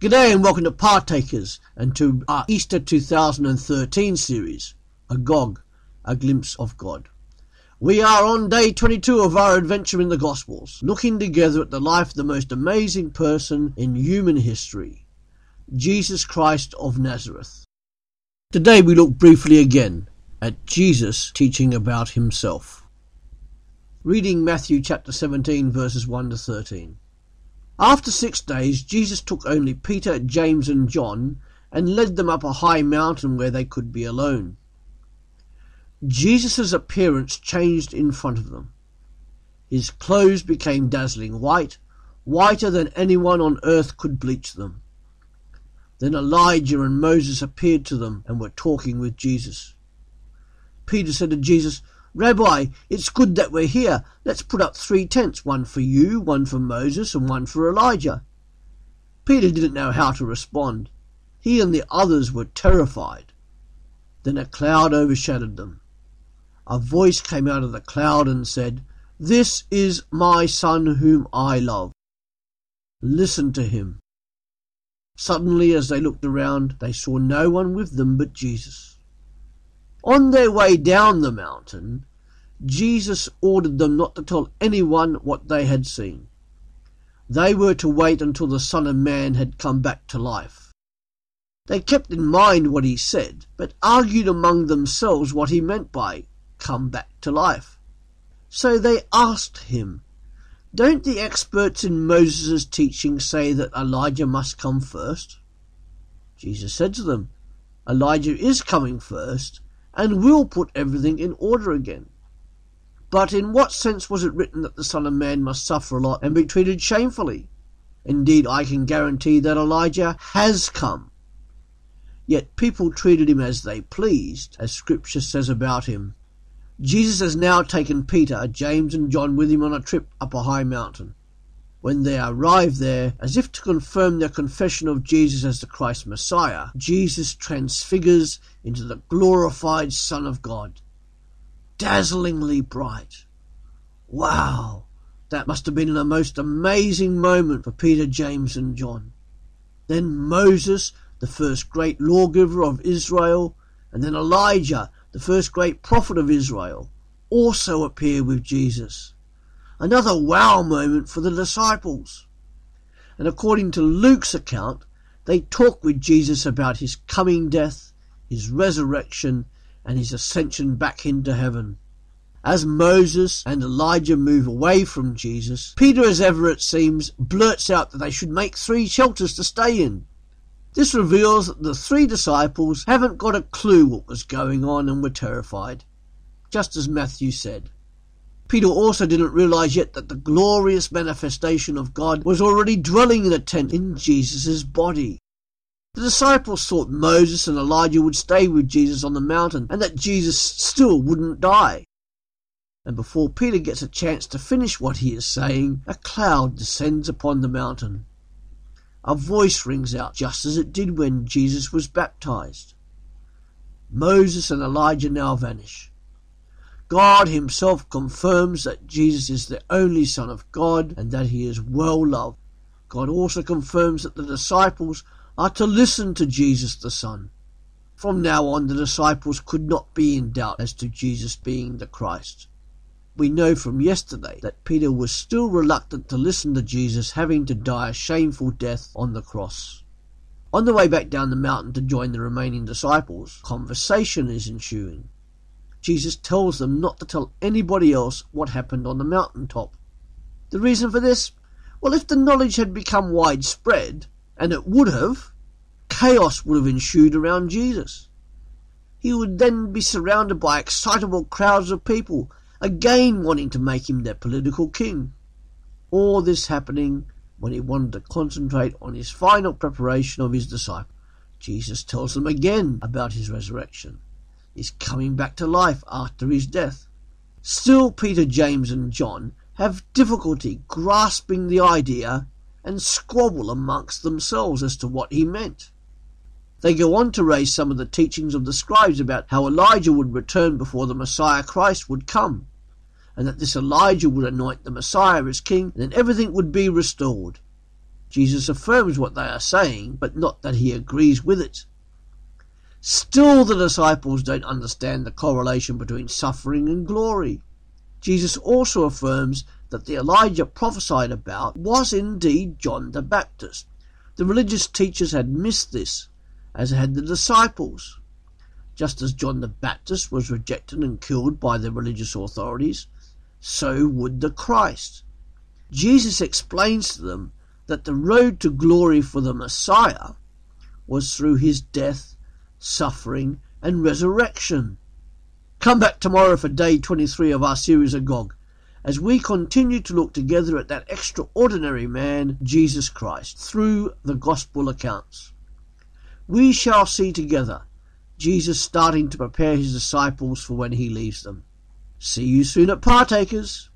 G'day and welcome to Partakers and to our Easter 2013 series, Agog, A Glimpse of God. We are on day 22 of our adventure in the Gospels, looking together at the life of the most amazing person in human history, Jesus Christ of Nazareth. Today we look briefly again at Jesus teaching about himself. Reading Matthew chapter 17 verses 1 to 13. After six days, Jesus took only Peter, James, and John and led them up a high mountain where they could be alone. Jesus' appearance changed in front of them. His clothes became dazzling white, whiter than anyone on earth could bleach them. Then Elijah and Moses appeared to them and were talking with Jesus. Peter said to Jesus, Rabbi, it's good that we're here. Let's put up three tents, one for you, one for Moses, and one for Elijah. Peter didn't know how to respond. He and the others were terrified. Then a cloud overshadowed them. A voice came out of the cloud and said, This is my son whom I love. Listen to him. Suddenly, as they looked around, they saw no one with them but Jesus. On their way down the mountain, Jesus ordered them not to tell anyone what they had seen. They were to wait until the Son of Man had come back to life. They kept in mind what he said, but argued among themselves what he meant by come back to life. So they asked him, Don't the experts in Moses' teaching say that Elijah must come first? Jesus said to them, Elijah is coming first, and will put everything in order again. But in what sense was it written that the Son of Man must suffer a lot and be treated shamefully? Indeed, I can guarantee that Elijah has come. Yet people treated him as they pleased, as Scripture says about him. Jesus has now taken Peter, James, and John with him on a trip up a high mountain. When they arrive there, as if to confirm their confession of Jesus as the Christ Messiah, Jesus transfigures into the glorified Son of God. Dazzlingly bright. Wow! That must have been a most amazing moment for Peter, James, and John. Then Moses, the first great lawgiver of Israel, and then Elijah, the first great prophet of Israel, also appear with Jesus. Another wow moment for the disciples. And according to Luke's account, they talk with Jesus about his coming death, his resurrection, and his ascension back into heaven. As Moses and Elijah move away from Jesus, Peter, as ever it seems, blurts out that they should make three shelters to stay in. This reveals that the three disciples haven't got a clue what was going on and were terrified, just as Matthew said. Peter also didn't realize yet that the glorious manifestation of God was already dwelling in a tent in Jesus' body. The disciples thought Moses and Elijah would stay with Jesus on the mountain and that Jesus still wouldn't die. And before Peter gets a chance to finish what he is saying, a cloud descends upon the mountain. A voice rings out just as it did when Jesus was baptized. Moses and Elijah now vanish. God himself confirms that Jesus is the only Son of God and that he is well loved. God also confirms that the disciples are to listen to Jesus the Son. From now on, the disciples could not be in doubt as to Jesus being the Christ. We know from yesterday that Peter was still reluctant to listen to Jesus having to die a shameful death on the cross. On the way back down the mountain to join the remaining disciples, conversation is ensuing. Jesus tells them not to tell anybody else what happened on the mountain top. The reason for this? Well, if the knowledge had become widespread, and it would have, chaos would have ensued around Jesus. He would then be surrounded by excitable crowds of people, again wanting to make him their political king. All this happening when he wanted to concentrate on his final preparation of his disciples. Jesus tells them again about his resurrection his coming back to life after his death. Still, Peter, James, and John have difficulty grasping the idea and squabble amongst themselves as to what he meant. They go on to raise some of the teachings of the scribes about how Elijah would return before the Messiah Christ would come, and that this Elijah would anoint the Messiah as king, and then everything would be restored. Jesus affirms what they are saying, but not that he agrees with it. Still, the disciples don't understand the correlation between suffering and glory. Jesus also affirms that the Elijah prophesied about was indeed John the Baptist. The religious teachers had missed this, as had the disciples. Just as John the Baptist was rejected and killed by the religious authorities, so would the Christ. Jesus explains to them that the road to glory for the Messiah was through his death, suffering, and resurrection. Come back tomorrow for day 23 of our series of Gog as we continue to look together at that extraordinary man, Jesus Christ, through the Gospel accounts. We shall see together Jesus starting to prepare his disciples for when he leaves them. See you soon at Partakers.